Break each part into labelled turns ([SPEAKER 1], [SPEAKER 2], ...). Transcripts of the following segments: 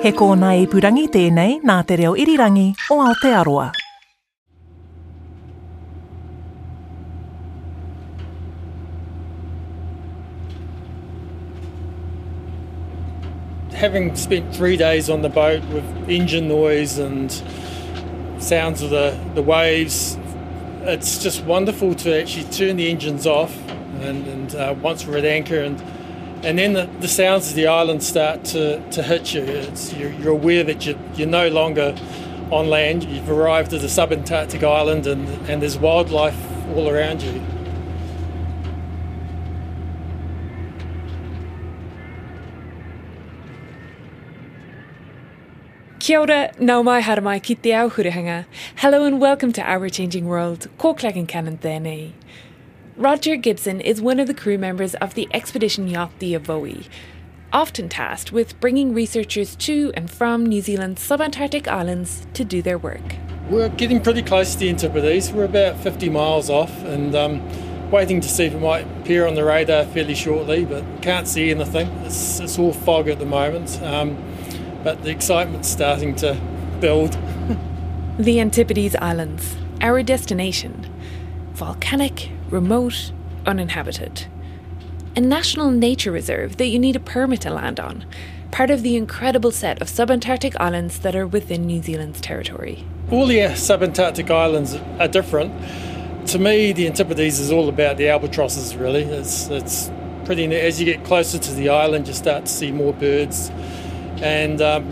[SPEAKER 1] He kōna i purangi tēnei nā te reo irirangi o Aotearoa.
[SPEAKER 2] having spent three days on the boat with engine noise and sounds of the, the waves, it's just wonderful to actually turn the engines off and, and uh, once we're at anchor and and then the, the sounds of the island start to, to hit you. You're, you're aware that you, you're no longer on land. You've arrived at a subantarctic island and, and there's wildlife all around you.
[SPEAKER 3] Kia ora, nau mai hara mai ki te au hurihanga. Hello and welcome to Our Changing World, ko Claire Concannon tēnei. Roger Gibson is one of the crew members of the expedition yacht the Evoe, often tasked with bringing researchers to and from New Zealand's subantarctic islands to do their work.
[SPEAKER 2] We're getting pretty close to the Antipodes. We're about 50 miles off and um, waiting to see if it might appear on the radar fairly shortly, but can't see anything. It's, it's all fog at the moment. Um, but the excitement's starting to build.
[SPEAKER 3] The Antipodes Islands, our destination. Volcanic, remote, uninhabited. A national nature reserve that you need a permit to land on, part of the incredible set of subantarctic islands that are within New Zealand's territory.
[SPEAKER 2] All the subantarctic islands are different. To me, the Antipodes is all about the albatrosses, really. It's, it's pretty, as you get closer to the island, you start to see more birds and um,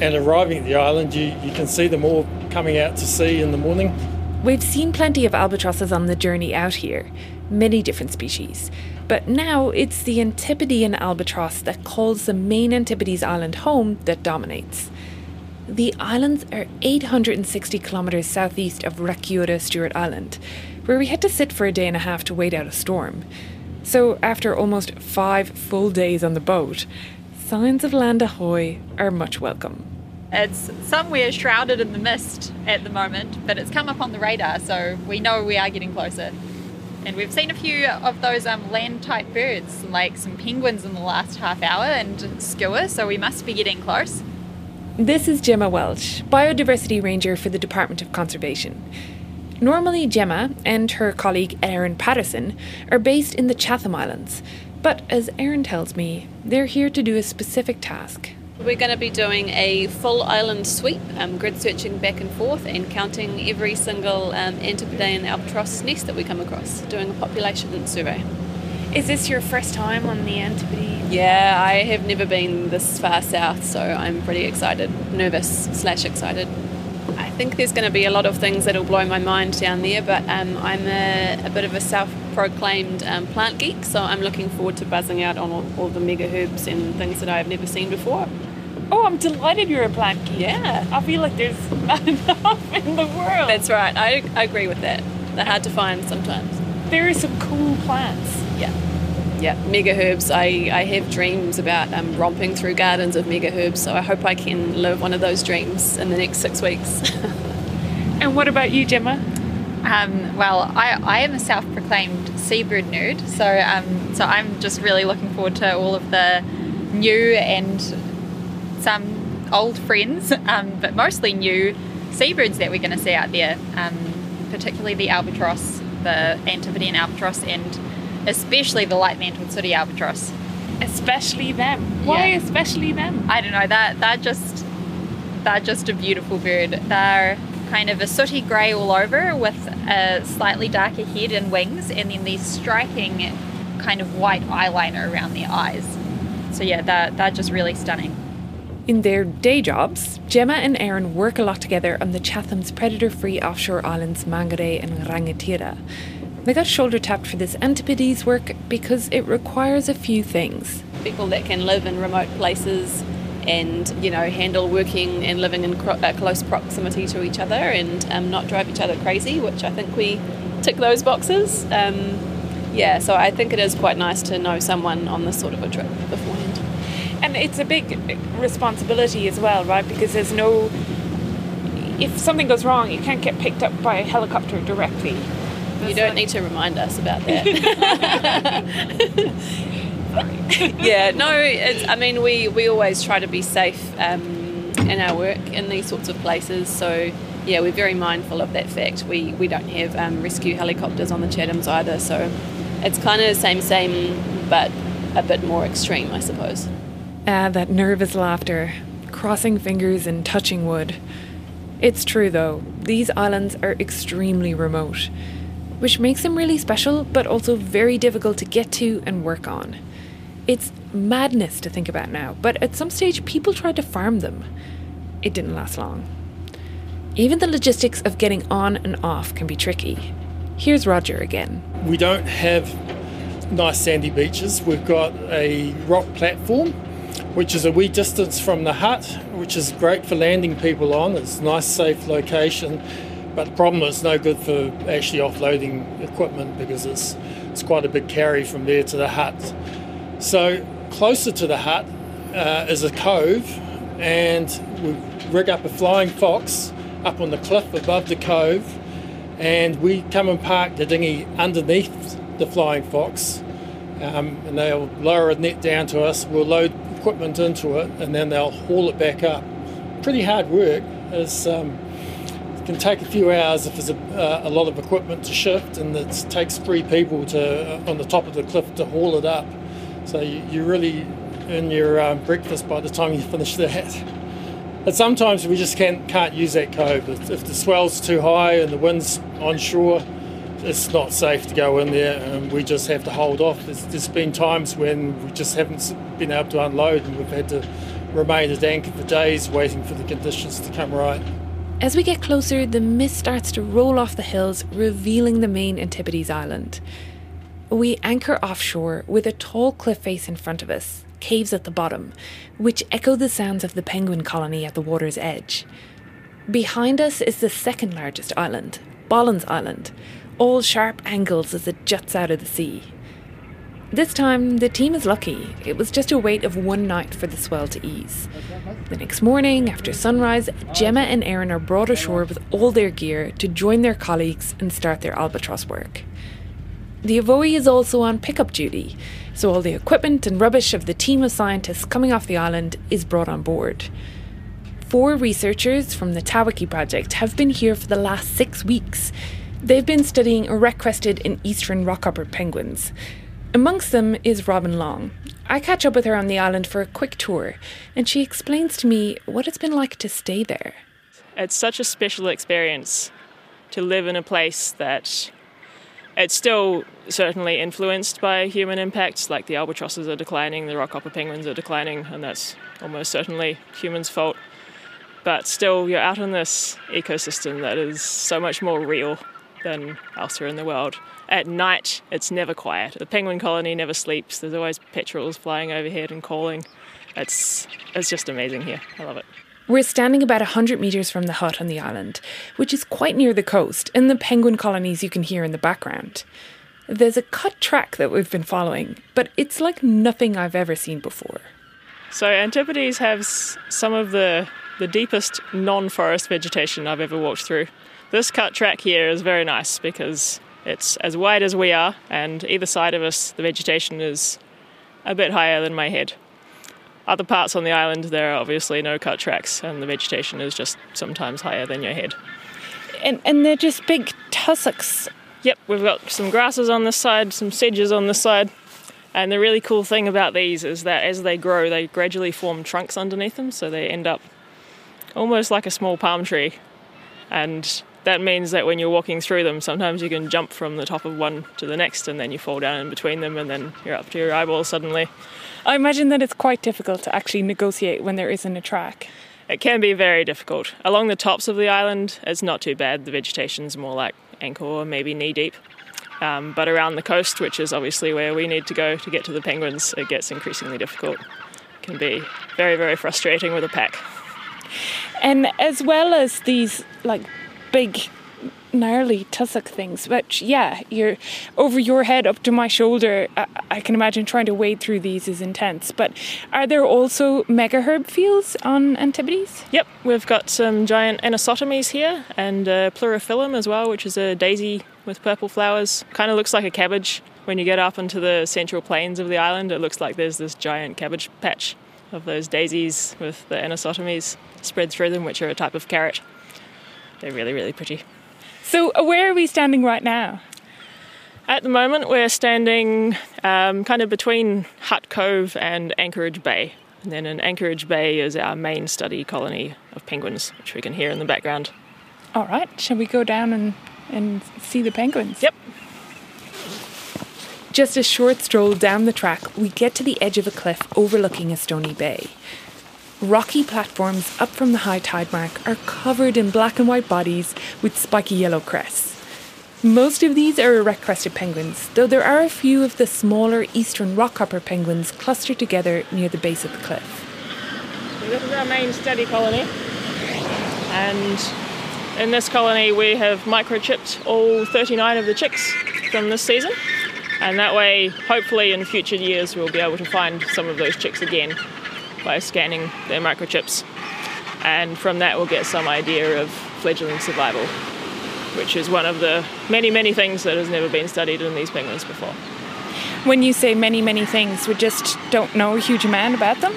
[SPEAKER 2] and arriving at the island, you, you can see them all coming out to sea in the morning.
[SPEAKER 3] We've seen plenty of albatrosses on the journey out here, many different species. But now it's the Antipodean albatross that calls the main Antipodes island home that dominates. The islands are 860 kilometres southeast of Rakiura Stewart Island, where we had to sit for a day and a half to wait out a storm. So, after almost five full days on the boat, signs of land ahoy are much welcome.
[SPEAKER 4] It's somewhere shrouded in the mist at the moment, but it's come up on the radar, so we know we are getting closer. And we've seen a few of those um, land type birds, like some penguins in the last half hour and skua, so we must be getting close.
[SPEAKER 3] This is Gemma Welch, Biodiversity Ranger for the Department of Conservation. Normally, Gemma and her colleague Erin Patterson are based in the Chatham Islands, but as Erin tells me, they're here to do a specific task.
[SPEAKER 5] We're going to be doing a full island sweep, um, grid searching back and forth and counting every single um, Antipodean albatross nest that we come across, doing a population survey.
[SPEAKER 3] Is this your first time on the Antipodes?
[SPEAKER 5] Yeah, I have never been this far south, so I'm pretty excited, nervous slash excited. I think there's going to be a lot of things that'll blow my mind down there, but um, I'm a, a, bit of a self proclaimed um, plant geek, so I'm looking forward to buzzing out on all, all, the mega herbs and things that I've never seen before.
[SPEAKER 3] Oh, I'm delighted you're a plant geek.
[SPEAKER 5] Yeah.
[SPEAKER 3] I feel like there's not enough in the world.
[SPEAKER 5] That's right, I, I agree with that. They're hard to find sometimes.
[SPEAKER 3] There are some cool plants.
[SPEAKER 5] Yeah yeah, mega herbs. I, I have dreams about um, romping through gardens of mega herbs, so I hope I can live one of those dreams in the next six weeks.
[SPEAKER 3] and what about you, Gemma?
[SPEAKER 4] Um, well, I, I am a self-proclaimed seabird nerd, so um, so I'm just really looking forward to all of the new and some old friends, um, but mostly new seabirds that we're going to see out there, um, particularly the albatross, the Antipodean albatross, and especially the light mantled sooty albatross.
[SPEAKER 3] Especially them. Why yeah. especially them?
[SPEAKER 4] I don't know. That they're just they're just a beautiful bird. They're kind of a sooty grey all over with a slightly darker head and wings, and then these striking kind of white eyeliner around their eyes. So yeah, they're, they're just really stunning.
[SPEAKER 3] In their day jobs, Gemma and Erin work a lot together on the Chatham's predator-free offshore islands Mangere and Rangatira They got shoulder tapped for this Antipodes work because it requires a few things.
[SPEAKER 5] People that can live in remote places and you know handle working and living in cro- uh, close proximity to each other and um, not drive each other crazy, which I think we tick those boxes. Um, yeah, so I think it is quite nice to know someone on this sort of a trip beforehand.
[SPEAKER 3] And it's a big responsibility as well, right? Because there's no. If something goes wrong, you can't get picked up by a helicopter directly.
[SPEAKER 5] You don't need to remind us about that. yeah, no, it's, I mean, we, we always try to be safe um, in our work in these sorts of places. So, yeah, we're very mindful of that fact. We, we don't have um, rescue helicopters on the Chathams either. So, it's kind of same, same, but a bit more extreme, I suppose.
[SPEAKER 3] Ah, that nervous laughter, crossing fingers and touching wood. It's true though, these islands are extremely remote, which makes them really special but also very difficult to get to and work on. It's madness to think about now, but at some stage people tried to farm them. It didn't last long. Even the logistics of getting on and off can be tricky. Here's Roger again.
[SPEAKER 2] We don't have nice sandy beaches. We've got a rock platform, which is a wee distance from the hut, which is great for landing people on. It's a nice, safe location, but the problem is no good for actually offloading equipment because it's it's quite a big carry from there to the hut. So closer to the hut uh, is a cove, and we rig up a flying fox up on the cliff above the cove, and we come and park the dinghy underneath the flying fox, um, and they'll lower a net down to us. We'll load equipment into it, and then they'll haul it back up. Pretty hard work. It's, um, it can take a few hours if there's a, uh, a lot of equipment to shift, and it takes three people to uh, on the top of the cliff to haul it up. So you, you really earn your um, breakfast by the time you finish that. But sometimes we just can't can't use that cove. If, if the swell's too high and the wind's onshore, it's not safe to go in there, and we just have to hold off. There's, there's been times when we just haven't been able to unload, and we've had to remain at anchor for days waiting for the conditions to come right.
[SPEAKER 3] As we get closer, the mist starts to roll off the hills, revealing the main Antipodes Island. We anchor offshore with a tall cliff face in front of us, caves at the bottom, which echo the sounds of the penguin colony at the water's edge. Behind us is the second largest island, Bollons Island, all sharp angles as it juts out of the sea. This time, the team is lucky. It was just a wait of one night for the swell to ease. The next morning, after sunrise, Gemma and Erin are brought ashore with all their gear to join their colleagues and start their albatross work. The Evoe is also on pickup duty, so all the equipment and rubbish of the team of scientists coming off the island is brought on board. Four researchers from the Tawaki project have been here for the last six weeks. They've been studying erect crested and eastern rockhopper penguins. Amongst them is Robin Long. I catch up with her on the island for a quick tour, and she explains to me what it's been like to stay there.
[SPEAKER 6] It's such a special experience to live in a place that it's still certainly influenced by human impacts, like the albatrosses are declining, the rockhopper penguins are declining, and that's almost certainly humans' fault. But still, you're out in this ecosystem that is so much more real than elsewhere in the world. At night, it's never quiet. The penguin colony never sleeps. There's always petrels flying overhead and calling. It's it's just amazing here. I love it.
[SPEAKER 3] We're standing about 100 metres from the hut on the island, which is quite near the coast, and the penguin colonies you can hear in the background. There's a cut track that we've been following, but it's like nothing I've ever seen before.
[SPEAKER 6] So Antipodes has some of the the deepest non-forest vegetation I've ever walked through. This cut track here is very nice because it's as wide as we are, and either side of us, the vegetation is a bit higher than my head. Other parts on the island, there are obviously no cut tracks, and the vegetation is just sometimes higher than your head.
[SPEAKER 3] And, and they're just big tussocks.
[SPEAKER 6] Yep, we've got some grasses on this side, some sedges on this side. And the really cool thing about these is that as they grow, they gradually form trunks underneath them, so they end up almost like a small palm tree. And that means that when you're walking through them, sometimes you can jump from the top of one to the next, and then you fall down in between them, and then you're up to your eyeballs suddenly.
[SPEAKER 3] I imagine that it's quite difficult to actually negotiate when there isn't a track.
[SPEAKER 6] It can be very difficult. Along the tops of the island, it's not too bad. The vegetation's more like ankle or maybe knee deep. Um, but around the coast, which is obviously where we need to go to get to the penguins, it gets increasingly difficult. It can be very, very frustrating with a pack.
[SPEAKER 3] And as well as these like big gnarly tussock things which yeah you're over your head up to my shoulder I, I, can imagine trying to wade through these is intense but are there also mega herb fields on antipodes?
[SPEAKER 6] Yep we've got some giant anisotomies here and uh, pleurophyllum as well which is a daisy with purple flowers. Kind of looks like a cabbage. When you get up into the central plains of the island it looks like there's this giant cabbage patch of those daisies with the anisotomies spread through them which are a type of carrot they're really really pretty
[SPEAKER 3] so, uh, where are we standing right now?
[SPEAKER 6] At the moment, we're standing um, kind of between Hut Cove and Anchorage Bay. And then in Anchorage Bay is our main study colony of penguins, which we can hear in the background.
[SPEAKER 3] All right, shall we go down and, and see the penguins?
[SPEAKER 6] Yep.
[SPEAKER 3] Just a short stroll down the track, we get to the edge of a cliff overlooking a stony bay. Rocky platforms up from the high tide mark are covered in black and white bodies with spiky yellow crests. Most of these are erect crested penguins, though there are a few of the smaller eastern rockhopper penguins clustered together near the base of the cliff.
[SPEAKER 6] This is our main study colony, and in this colony we have microchipped all 39 of the chicks from this season, and that way, hopefully, in future years, we'll be able to find some of those chicks again by scanning their microchips. And from that, we'll get some idea of fledgling survival, which is one of the many, many things that has never been studied in these penguins before.
[SPEAKER 3] When you say many, many things, we just don't know a huge amount about them?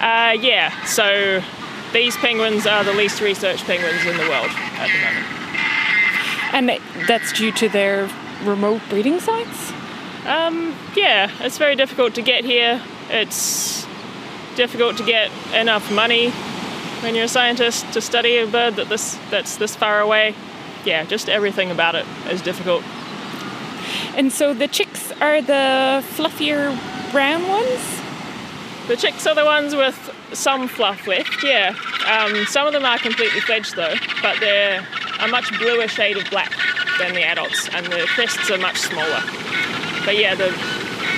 [SPEAKER 6] Uh, yeah, so these penguins are the least researched penguins in the world at the
[SPEAKER 3] moment. And that's due to their remote breeding sites?
[SPEAKER 6] Um, yeah, it's very difficult to get here. It's difficult to get enough money when you're a scientist to study a bird that this that's this far away. Yeah, just everything about it is difficult.
[SPEAKER 3] And so the chicks are the fluffier brown ones?
[SPEAKER 6] The chicks are the ones with some fluff left, yeah. Um, some of them are completely fledged though, but they're a much bluer shade of black than the adults, and the crests are much smaller. But yeah, the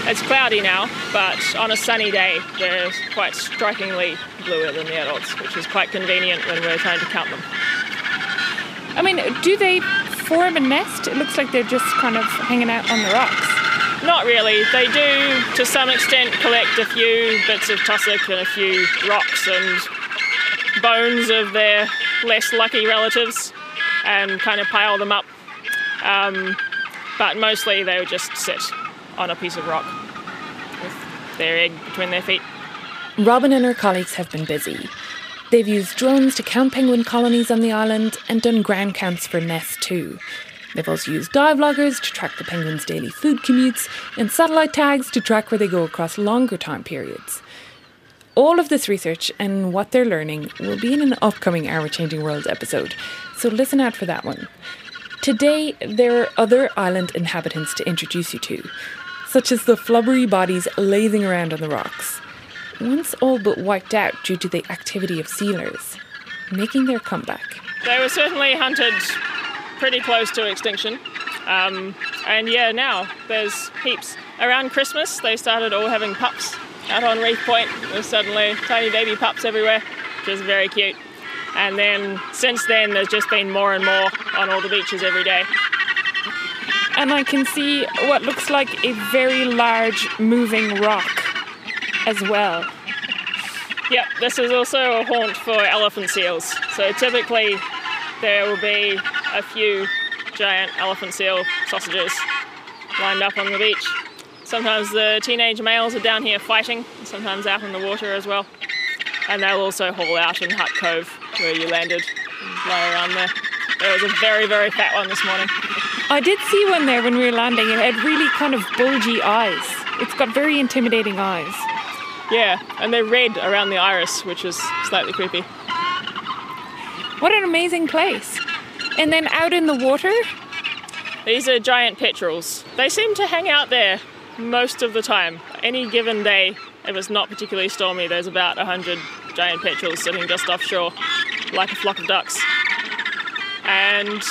[SPEAKER 6] it's cloudy now, but on a sunny day, they're quite strikingly bluer than the adults, which is quite convenient when we're trying to count them.
[SPEAKER 3] I mean, do they form a nest? It looks like they're just kind of hanging out on the rocks.
[SPEAKER 6] Not really. They do, to some extent, collect a few bits of tussock and a few rocks and bones of their less lucky relatives and kind of pile them up. Um, but mostly they would just sit on a piece of rock with their egg between their feet.
[SPEAKER 3] Robin and her colleagues have been busy. They've used drones to count penguin colonies on the island and done ground counts for nests too. They've also used dive loggers to track the penguins' daily food commutes and satellite tags to track where they go across longer time periods. All of this research and what they're learning will be in an upcoming Our Changing World episode, so listen out for that one. Today, there are other island inhabitants to introduce you to, such as the flubbery bodies lazing around on the rocks, once all but wiped out due to the activity of sealers, making their comeback.
[SPEAKER 6] They were certainly hunted pretty close to extinction. Um, and yeah, now there's heaps. Around Christmas, they started all having pups out on Reef Point. There's suddenly tiny baby pups everywhere, which is very cute. And then since then, there's just been more and more on all the beaches every day
[SPEAKER 3] and I can see what looks like a very large moving rock as well.
[SPEAKER 6] Yep, this is also a haunt for elephant seals. So typically there will be a few giant elephant seal sausages lined up on the beach. Sometimes the teenage males are down here fighting, sometimes out in the water as well. And they'll also haul out in Hut Cove where you landed and lie around there. There was a very, very fat one this morning.
[SPEAKER 3] I did see one there when we were landing. It had really kind of bulgy eyes. It's got very intimidating eyes.
[SPEAKER 6] Yeah, and they're red around the iris, which is slightly creepy.
[SPEAKER 3] What an amazing place. And then out in the water?
[SPEAKER 6] These are giant petrels. They seem to hang out there most of the time. Any given day, if it's not particularly stormy, there's about 100 giant petrels sitting just offshore, like a flock of ducks. And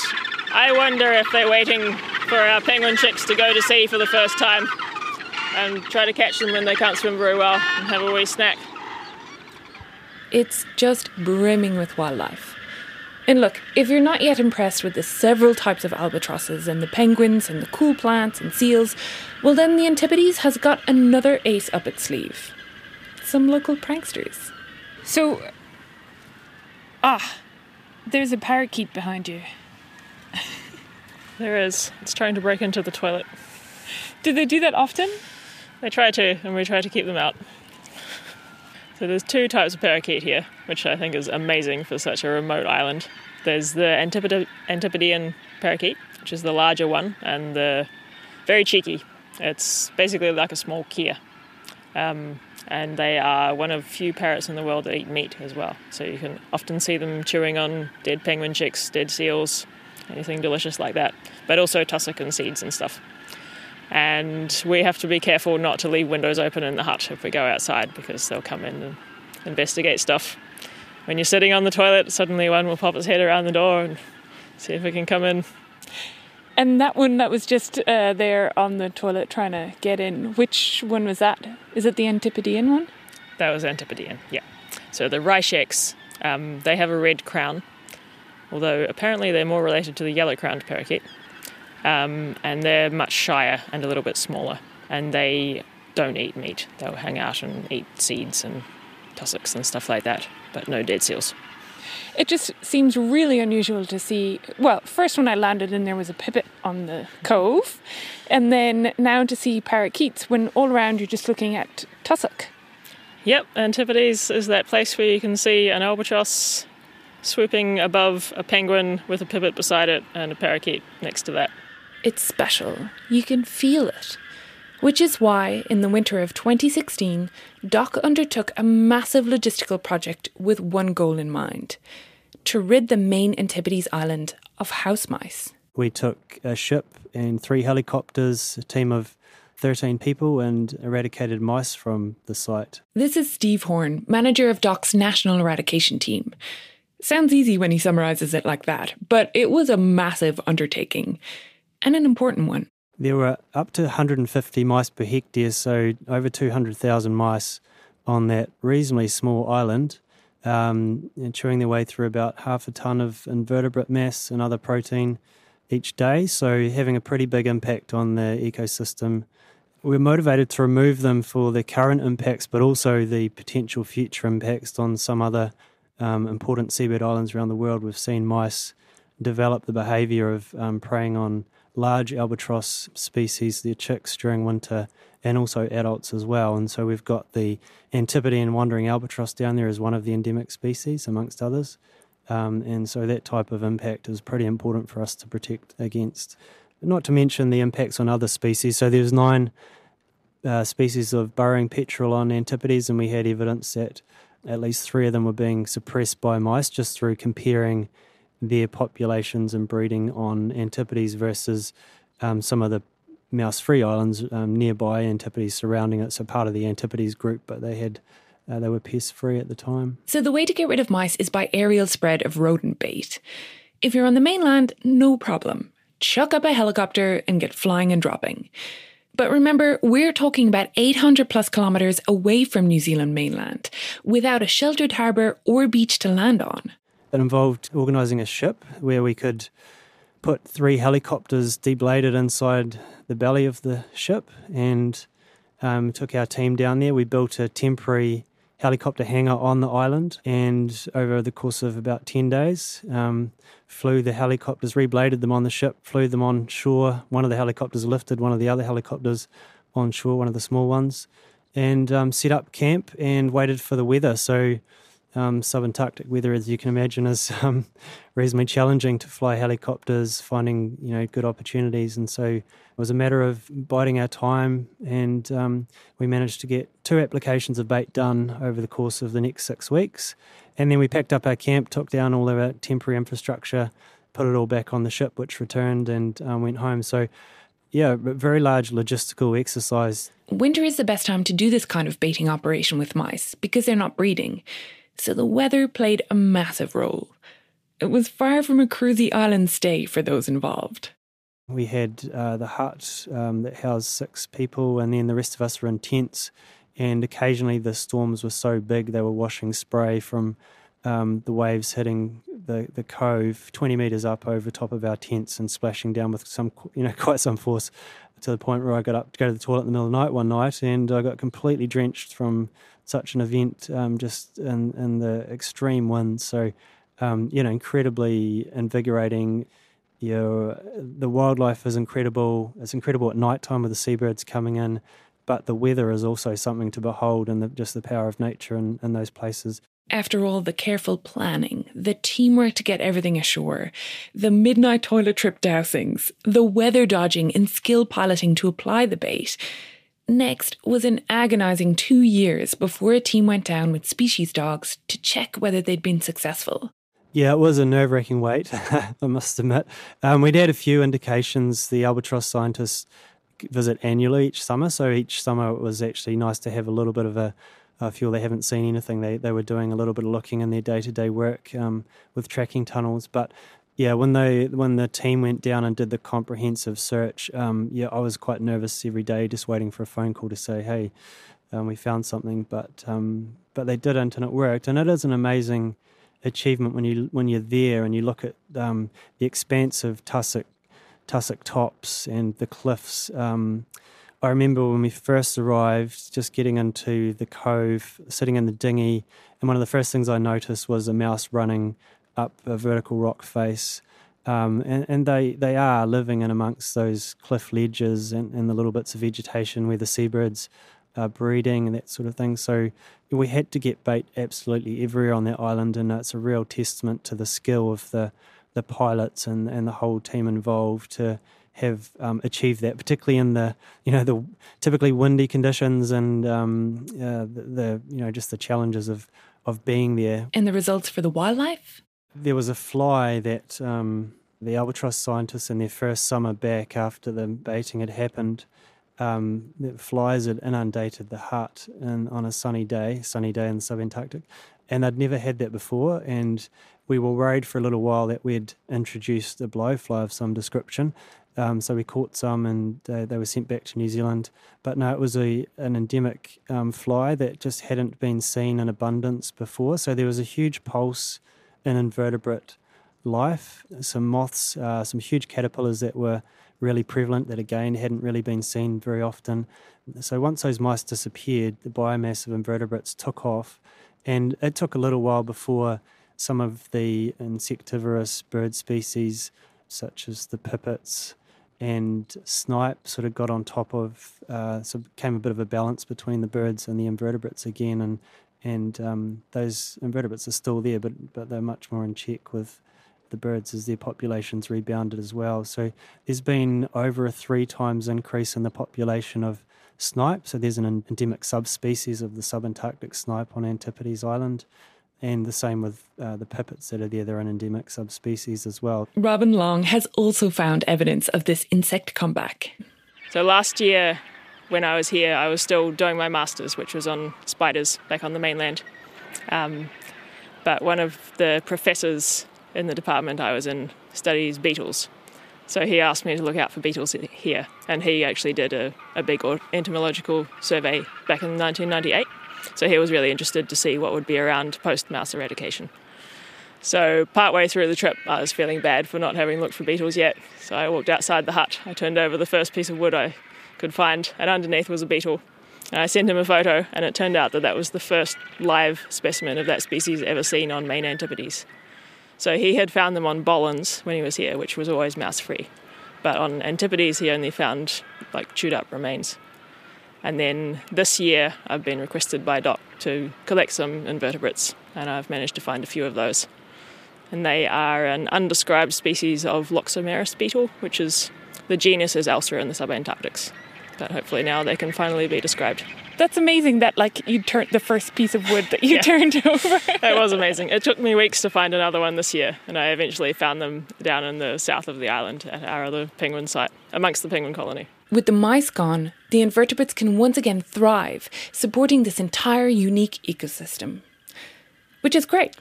[SPEAKER 6] I wonder if they're waiting for our penguin chicks to go to sea for the first time and try to catch them when they can't swim very well and have a wee snack.
[SPEAKER 3] It's just brimming with wildlife. And look, if you're not yet impressed with the several types of albatrosses and the penguins and the cool plants and seals, well, then the Antipodes has got another ace up its sleeve some local pranksters. So, ah, there's a parakeet behind you.
[SPEAKER 6] There is. It's trying to break into the toilet.
[SPEAKER 3] Do they do that often?
[SPEAKER 6] They try to, and we try to keep them out. So there's two types of parakeet here, which I think is amazing for such a remote island. There's the Antipod- Antipodean parakeet, which is the larger one, and the very cheeky. It's basically like a small kea. Um, and they are one of few parrots in the world that eat meat as well. So you can often see them chewing on dead penguin chicks, dead seals, anything delicious like that, but also tussock and seeds and stuff. And we have to be careful not to leave windows open in the hut if we go outside because they'll come in and investigate stuff. When you're sitting on the toilet, suddenly one will pop its head around the door and see if it can come in.
[SPEAKER 3] And that one that was just uh, there on the toilet trying to get in, which one was that? Is it the Antipodean one?
[SPEAKER 6] That was Antipodean, yeah. So the Reischek's, um, they have a red crown, although apparently they're more related to the yellow crowned parakeet. Um, and they're much shyer and a little bit smaller. And they don't eat meat. They'll hang out and eat seeds and tussocks and stuff like that, but no dead seals.
[SPEAKER 3] It just seems really unusual to see. Well, first when I landed and there was a pipit on the cove, and then now to see parakeets when all around you're just looking at tussock.
[SPEAKER 6] Yep, Antipodes is that place where you can see an albatross swooping above a penguin with a pipit beside it and a parakeet next to that.
[SPEAKER 3] It's special. You can feel it. Which is why, in the winter of 2016, Doc undertook a massive logistical project with one goal in mind to rid the main Antipodes island of house mice.
[SPEAKER 7] We took a ship and three helicopters, a team of 13 people, and eradicated mice from the site.
[SPEAKER 3] This is Steve Horn, manager of Doc's national eradication team. Sounds easy when he summarizes it like that, but it was a massive undertaking and an important one.
[SPEAKER 7] There were up to 150 mice per hectare, so over 200,000 mice on that reasonably small island, um, chewing their way through about half a ton of invertebrate mass and other protein each day. So having a pretty big impact on the ecosystem. We're motivated to remove them for the current impacts, but also the potential future impacts on some other um, important seabird islands around the world. We've seen mice develop the behaviour of um, preying on large albatross species, their chicks during winter, and also adults as well. And so we've got the Antipodean wandering albatross down there as one of the endemic species, amongst others. Um, and so that type of impact is pretty important for us to protect against. Not to mention the impacts on other species. So there's nine uh, species of burrowing petrel on Antipodes, and we had evidence that at least three of them were being suppressed by mice just through comparing their populations and breeding on Antipodes versus um, some of the mouse free islands um, nearby Antipodes surrounding it. So part of the Antipodes group, but they had uh, they were pest free at the time.
[SPEAKER 3] So the way to get rid of mice is by aerial spread of rodent bait. If you're on the mainland, no problem. Chuck up a helicopter and get flying and dropping. But remember, we're talking about 800 plus kilometres away from New Zealand mainland, without a sheltered harbour or beach to land on.
[SPEAKER 7] It involved organising a ship where we could put three helicopters debladed inside the belly of the ship and um, took our team down there. We built a temporary helicopter hangar on the island and over the course of about 10 days um, flew the helicopters rebladed them on the ship flew them on shore. One of the helicopters lifted one of the other helicopters on shore one of the small ones and um, set up camp and waited for the weather. So um, subantarctic weather, as you can imagine, is um, reasonably challenging to fly helicopters, finding you know good opportunities, and so it was a matter of biding our time, and um, we managed to get two applications of bait done over the course of the next six weeks, and then we packed up our camp, took down all of our temporary infrastructure, put it all back on the ship, which returned and um, went home. So. Yeah, very large logistical exercise.
[SPEAKER 3] Winter is the best time to do this kind of baiting operation with mice because they're not breeding so the weather played a massive role. It was far from a cruisy island stay for those involved.
[SPEAKER 7] We had uh, the hut um, that housed six people, and then the rest of us were in tents. And occasionally the storms were so big they were washing spray from um, the waves hitting the, the cove 20 metres up over top of our tents and splashing down with some, you know, quite some force to the point where I got up to go to the toilet in the middle of the night one night and I got completely drenched from such an event um, just in, in the extreme winds. So, um, you know, incredibly invigorating. You know, the wildlife is incredible. It's incredible at night time with the seabirds coming in, but the weather is also something to behold and the, just the power of nature in, in those places.
[SPEAKER 3] After all the careful planning, the teamwork to get everything ashore, the midnight toilet trip dousings, the weather dodging and skill piloting to apply the bait, next was an agonizing two years before a team went down with species dogs to check whether they'd been successful.
[SPEAKER 7] Yeah, it was a nerve wracking wait, I must admit. Um, we'd had a few indications. The albatross scientists visit annually each summer, so each summer it was actually nice to have a little bit of a feel they haven't seen anything. They they were doing a little bit of looking in their day to day work um, with tracking tunnels. But yeah, when they when the team went down and did the comprehensive search, um, yeah, I was quite nervous every day, just waiting for a phone call to say, hey, um, we found something. But um, but they didn't, and it worked. And it is an amazing achievement when you when you're there and you look at um, the expanse of tussock tussock tops and the cliffs. Um, I remember when we first arrived, just getting into the cove, sitting in the dinghy, and one of the first things I noticed was a mouse running up a vertical rock face. Um, and, and they, they are living in amongst those cliff ledges and, and the little bits of vegetation where the seabirds are breeding and that sort of thing. So we had to get bait absolutely everywhere on that island, and it's a real testament to the skill of the, the pilots and, and the whole team involved to have um, achieved that, particularly in the you know the typically windy conditions and um, uh, the, the, you know just the challenges of of being there.
[SPEAKER 3] And the results for the wildlife.
[SPEAKER 7] There was a fly that um, the albatross scientists in their first summer back after the baiting had happened. Um, the flies had inundated the hut in, on a sunny day, sunny day in the subantarctic, and they'd never had that before. And we were worried for a little while that we'd introduced a blowfly of some description, um, so we caught some and uh, they were sent back to New Zealand. But no, it was a an endemic um, fly that just hadn't been seen in abundance before. So there was a huge pulse in invertebrate life. Some moths, uh, some huge caterpillars that were really prevalent that again hadn't really been seen very often. So once those mice disappeared, the biomass of invertebrates took off, and it took a little while before some of the insectivorous bird species, such as the pipits, and snipe sort of got on top of, uh, so became a bit of a balance between the birds and the invertebrates again, and and um, those invertebrates are still there, but but they're much more in check with the birds as their populations rebounded as well. So there's been over a three times increase in the population of snipe. So there's an endemic subspecies of the subantarctic snipe on Antipodes Island and the same with uh, the pipits that are there. They're an endemic subspecies as well.
[SPEAKER 3] Robin Long has also found evidence of this insect comeback.
[SPEAKER 6] So last year, when I was here, I was still doing my master's, which was on spiders back on the mainland. Um, but one of the professors in the department I was in studies beetles. So he asked me to look out for beetles here, and he actually did a, a big entomological survey back in 1998. So he was really interested to see what would be around post mouse eradication. So, partway through the trip, I was feeling bad for not having looked for beetles yet. So, I walked outside the hut. I turned over the first piece of wood I could find, and underneath was a beetle. And I sent him a photo, and it turned out that that was the first live specimen of that species ever seen on main Antipodes. So, he had found them on Bollons when he was here, which was always mouse free. But on Antipodes, he only found like chewed up remains. And then this year, I've been requested by DOC to collect some invertebrates, and I've managed to find a few of those. And they are an undescribed species of Loxomerus beetle, which is the genus is Elsra in the subantarctics. But hopefully now they can finally be described.
[SPEAKER 3] That's amazing that like you turned the first piece of wood that you yeah. turned over.
[SPEAKER 6] it was amazing. It took me weeks to find another one this year, and I eventually found them down in the south of the island at our other penguin site, amongst the penguin colony.
[SPEAKER 3] With the mice gone, the invertebrates can once again thrive, supporting this entire unique ecosystem. Which is great.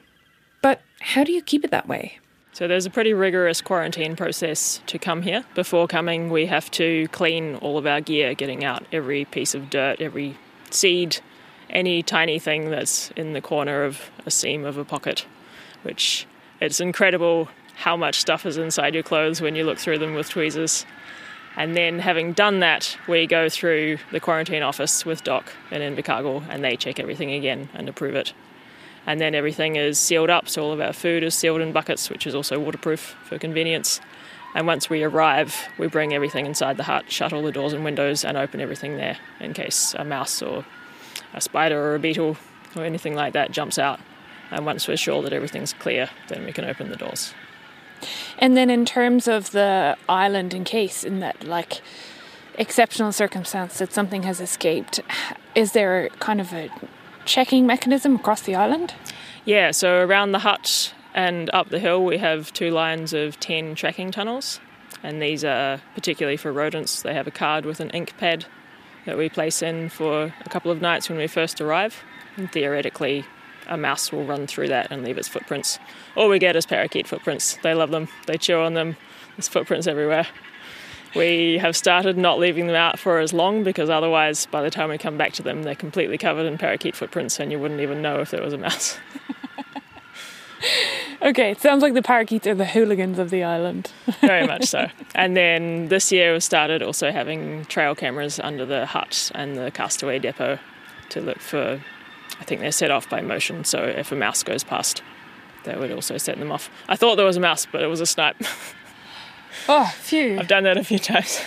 [SPEAKER 3] But how do you keep it that way?
[SPEAKER 6] So there's a pretty rigorous quarantine process to come here. Before coming, we have to clean all of our gear, getting out every piece of dirt, every seed, any tiny thing that's in the corner of a seam of a pocket, which it's incredible how much stuff is inside your clothes when you look through them with tweezers. And then, having done that, we go through the quarantine office with Doc and in Invercargill and they check everything again and approve it. And then everything is sealed up, so all of our food is sealed in buckets, which is also waterproof for convenience. And once we arrive, we bring everything inside the hut, shut all the doors and windows, and open everything there in case a mouse or a spider or a beetle or anything like that jumps out. And once we're sure that everything's clear, then we can open the doors.
[SPEAKER 3] And then in terms of the island, in case in that like exceptional circumstance that something has escaped, is there kind of a checking mechanism across the island?
[SPEAKER 6] Yeah, so around the hut and up the hill, we have two lines of 10 tracking tunnels, and these are particularly for rodents. They have a card with an ink pad that we place in for a couple of nights when we first arrive, and theoretically, a mouse will run through that and leave its footprints. All we get is parakeet footprints. They love them, they chew on them, there's footprints everywhere. We have started not leaving them out for as long because otherwise, by the time we come back to them, they're completely covered in parakeet footprints and you wouldn't even know if there was a mouse.
[SPEAKER 3] okay, it sounds like the parakeets are the hooligans of the island.
[SPEAKER 6] Very much so. And then this year we started also having trail cameras under the hut and the castaway depot to look for, I think they're set off by motion, so if a mouse goes past, that would also set them off. I thought there was a mouse, but it was a snipe.
[SPEAKER 3] Oh, phew.
[SPEAKER 6] I've done that a few times.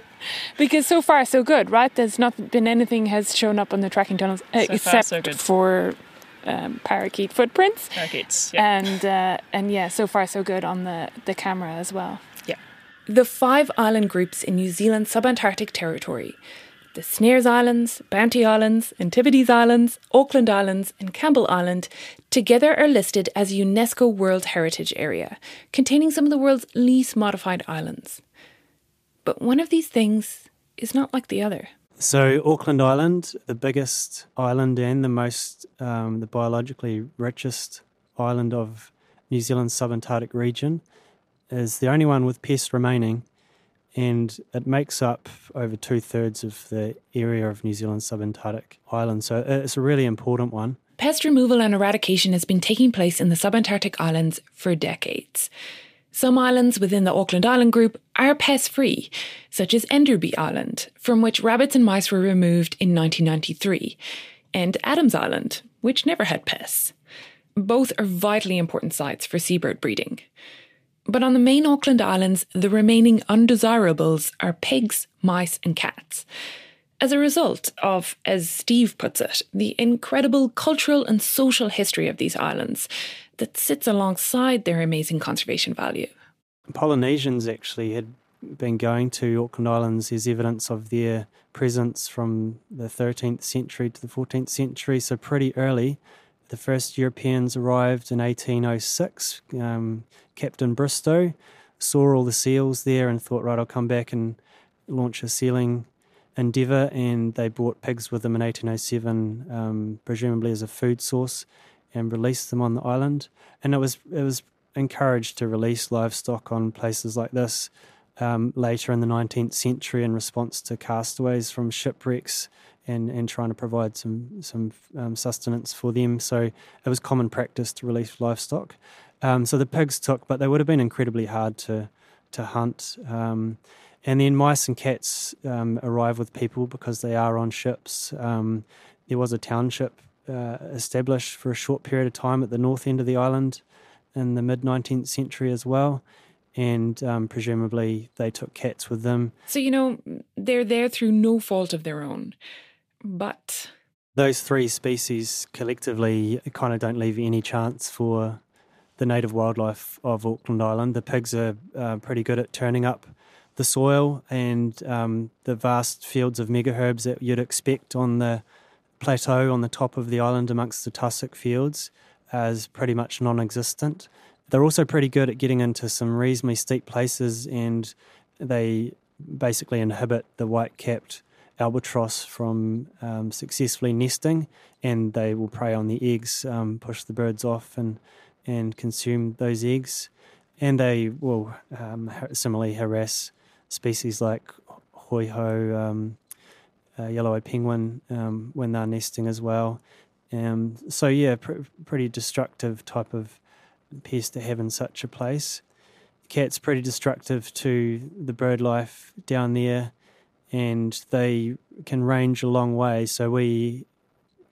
[SPEAKER 3] because so far so good, right? There's not been anything has shown up on the tracking tunnels uh,
[SPEAKER 6] So far,
[SPEAKER 3] except
[SPEAKER 6] so good.
[SPEAKER 3] for um, parakeet footprints.
[SPEAKER 6] Parakeets, yeah.
[SPEAKER 3] And uh, and yeah, so far so good on the the camera as well.
[SPEAKER 6] Yeah.
[SPEAKER 3] The five island groups in New Zealand's subantarctic territory the Snares Islands, Bounty Islands, Antipodes Islands, Auckland Islands, and Campbell Island together are listed as a UNESCO World Heritage Area, containing some of the world's least modified islands. But one of these things is not like the other.
[SPEAKER 7] So Auckland Island, the biggest island and the most, um, the biologically richest island of New Zealand's subantarctic region, is the only one with pests remaining, and it makes up over two thirds of the area of New Zealand's subantarctic island. So uh, it's a really important one.
[SPEAKER 3] Pest removal and eradication has been taking place in the subantarctic islands for decades. Some islands within the Auckland Island group are pest free, such as Enderby Island, from which rabbits and mice were removed in 1993, and Adams Island, which never had pests. Both are vitally important sites for seabird breeding. But on the main Auckland Islands, the remaining undesirables are pigs, mice, and cats. As a result of, as Steve puts it, the incredible cultural and social history of these islands that sits alongside their amazing conservation value.
[SPEAKER 7] Polynesians actually had been going to Auckland Islands. There's evidence of their presence from the 13th century to the 14th century, so pretty early. The first Europeans arrived in 1806. Um, Captain Bristow saw all the seals there and thought, right, I'll come back and launch a sealing endeavour. And they brought pigs with them in 1807, um, presumably as a food source, and released them on the island. And it was it was encouraged to release livestock on places like this um, later in the 19th century in response to castaways from shipwrecks and, and trying to provide some some um, sustenance for them. So it was common practice to release livestock. Um, so the pigs took, but they would have been incredibly hard to to hunt. Um, and then mice and cats um, arrive with people because they are on ships. Um, there was a township uh, established for a short period of time at the north end of the island in the mid 19th century as well. And um, presumably they took cats with them.
[SPEAKER 3] So, you know, they're there through no fault of their own. But
[SPEAKER 7] those three species collectively kind of don't leave any chance for the native wildlife of Auckland Island. The pigs are uh, pretty good at turning up the soil and um, the vast fields of megaherbs that you'd expect on the plateau on the top of the island amongst the tussock fields as pretty much non existent. They're also pretty good at getting into some reasonably steep places and they basically inhibit the white capped albatross from um, successfully nesting and they will prey on the eggs, um, push the birds off and, and consume those eggs. and they will um, similarly harass species like hoiho, um, uh, yellow-eyed penguin um, when they're nesting as well. Um, so yeah, pr- pretty destructive type of pest to have in such a place. Cat's pretty destructive to the bird life down there, and they can range a long way. So we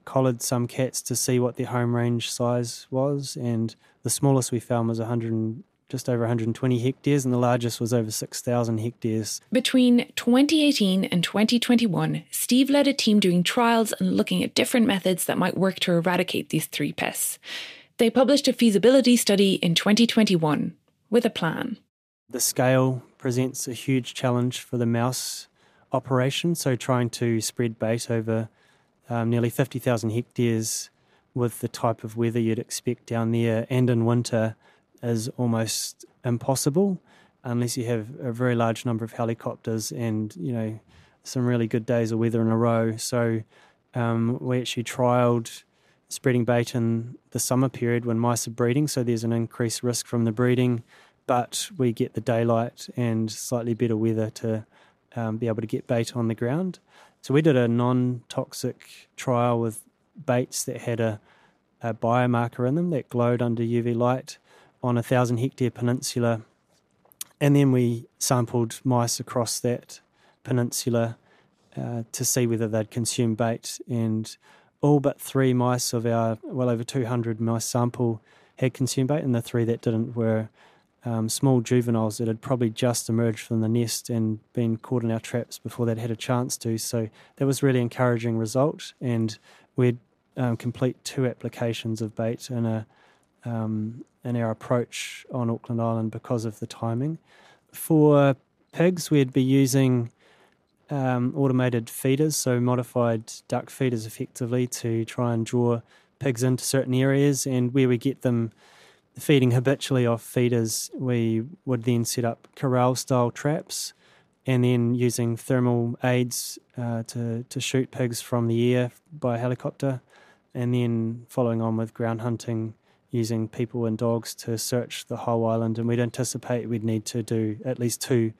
[SPEAKER 7] collared some cats to see what their home range size was, and the smallest we found was 100 just over 120 hectares, and the largest was over 6,000 hectares.
[SPEAKER 3] Between 2018 and 2021, Steve led a team doing trials and looking at different methods that might work to eradicate these three pests. They published a feasibility study in 2021 with a plan.
[SPEAKER 7] The scale presents a huge challenge for the mouse operation, so trying to spread bait over um, nearly 50,000 hectares with the type of weather you'd expect down there and in winter is almost impossible unless you have a very large number of helicopters and you know some really good days of weather in a row. So um, we actually trialled spreading bait in the summer period when mice are breeding, so there's an increased risk from the breeding, but we get the daylight and slightly better weather to um, be able to get bait on the ground. So we did a non-toxic trial with baits that had a, a biomarker in them that glowed under UV light on a thousand hectare peninsula. And then we sampled mice across that peninsula uh, to see whether they'd consume bait. And all but three mice of our well over 200 mice sample had consumed bait, and the three that didn't were um, small juveniles that had probably just emerged from the nest and been caught in our traps before they'd had a chance to. So that was really encouraging result, and we'd um, complete two applications of bait in a um, in our approach on Auckland Island because of the timing. For pigs, we'd be using um, automated feeders, so modified duck feeders effectively to try and draw pigs into certain areas. And where we get them feeding habitually off feeders, we would then set up corral style traps and then using thermal aids uh, to, to shoot pigs from the air by helicopter, and then following on with ground hunting using people and dogs to search the whole island, and we'd anticipate we'd need to do at least two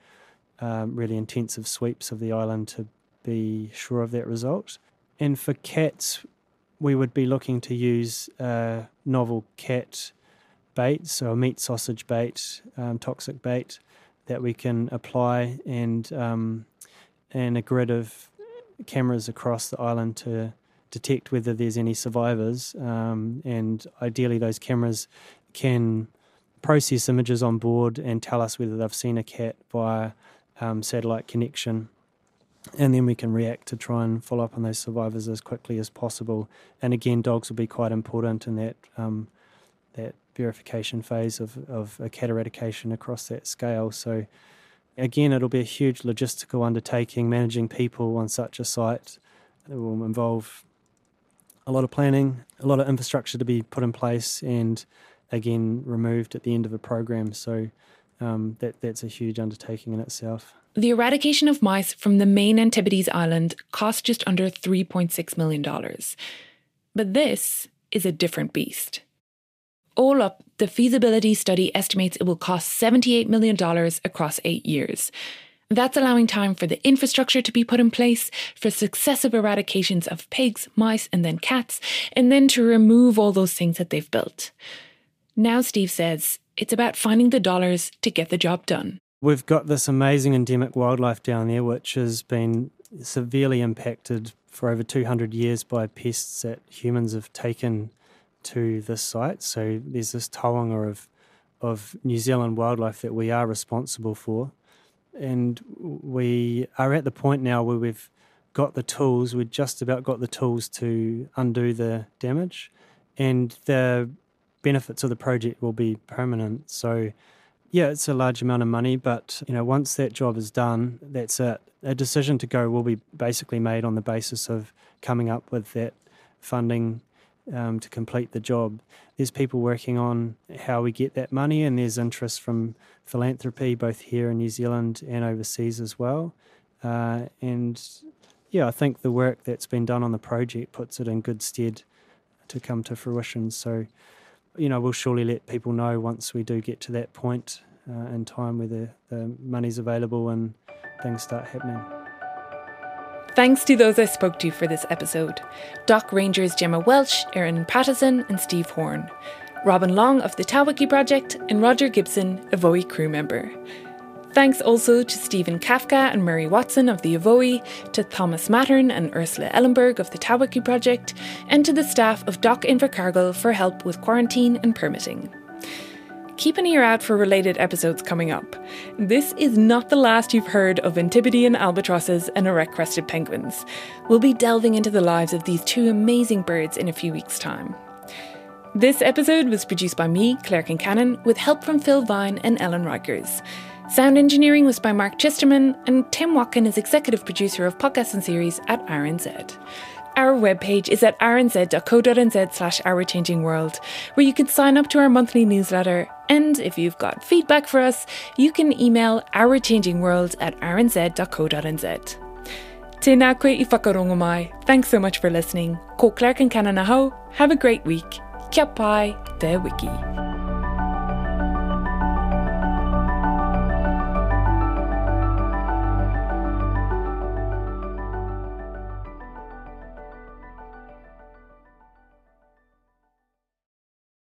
[SPEAKER 7] um, really intensive sweeps of the island to be sure of that result. And for cats, we would be looking to use novel cat bait, so a meat sausage bait, um, toxic bait that we can apply, and um, and a grid of cameras across the island to detect whether there's any survivors, um, and ideally those cameras can process images on board and tell us whether they've seen a cat via um, satellite connection. And then we can react to try and follow up on those survivors as quickly as possible. And again, dogs will be quite important in that um, that verification phase of, of a cat eradication across that scale. So again, it'll be a huge logistical undertaking managing people on such a site. It will involve a lot of planning, a lot of infrastructure to be put in place, and again removed at the end of a program. So um, that that's a huge undertaking in itself.
[SPEAKER 3] The eradication of mice from the main Antipodes island cost just under $3.6 million. But this is a different beast. All up, the feasibility study estimates it will cost $78 million across eight years. That's allowing time for the infrastructure to be put in place, for successive eradications of pigs, mice, and then cats, and then to remove all those things that they've built. Now, Steve says it's about finding the dollars to get the job done.
[SPEAKER 7] We've got this amazing endemic wildlife down there, which has been severely impacted for over 200 years by pests that humans have taken to this site. So there's this taonga of, of New Zealand wildlife that we are responsible for and we are at the point now where we've got the tools. We've just about got the tools to undo the damage, and the benefits of the project will be permanent. So, yeah, it's a large amount of money, but you know, once that job is done, that's it. A decision to go will be basically made on the basis of coming up with that funding um, to complete the job. There's people working on how we get that money, and there's interest from philanthropy both here in New Zealand and overseas as well. Uh, and yeah, I think the work that's been done on the project puts it in good stead to come to fruition. So you know, we'll surely let people know once we do get to that point uh, in time where the, the money's available and things start happening.
[SPEAKER 3] Thanks to those I spoke to for this episode Doc Rangers Gemma Welch, Erin Pattison, and Steve Horn, Robin Long of the Tawaki Project, and Roger Gibson, Evohe crew member. Thanks also to Stephen Kafka and Murray Watson of the Evohe, to Thomas Mattern and Ursula Ellenberg of the Tawaki Project, and to the staff of DOC Invercargill for help with quarantine and permitting keep an ear out for related episodes coming up. This is not the last you've heard of Antipodean albatrosses and erect crested penguins. We'll be delving into the lives of these two amazing birds in a few weeks' time. This episode was produced by me, Claire Concannon, with help from Phil Vine and Ellen Rykers. Sound engineering was by Mark Chesterman, and Tim Watkin is executive producer of podcasts and series at RNZ. Our webpage is at rnz.co.nz slash our changing world, where you can sign up to our monthly newsletter. And if you've got feedback for us, you can email ourchangingworld at rnz.co.nz. Tēnā koe i whakarongo mai. Thanks so much for listening. Ko Claire Concannon ahau. Have a great week. Kia pai, te wiki.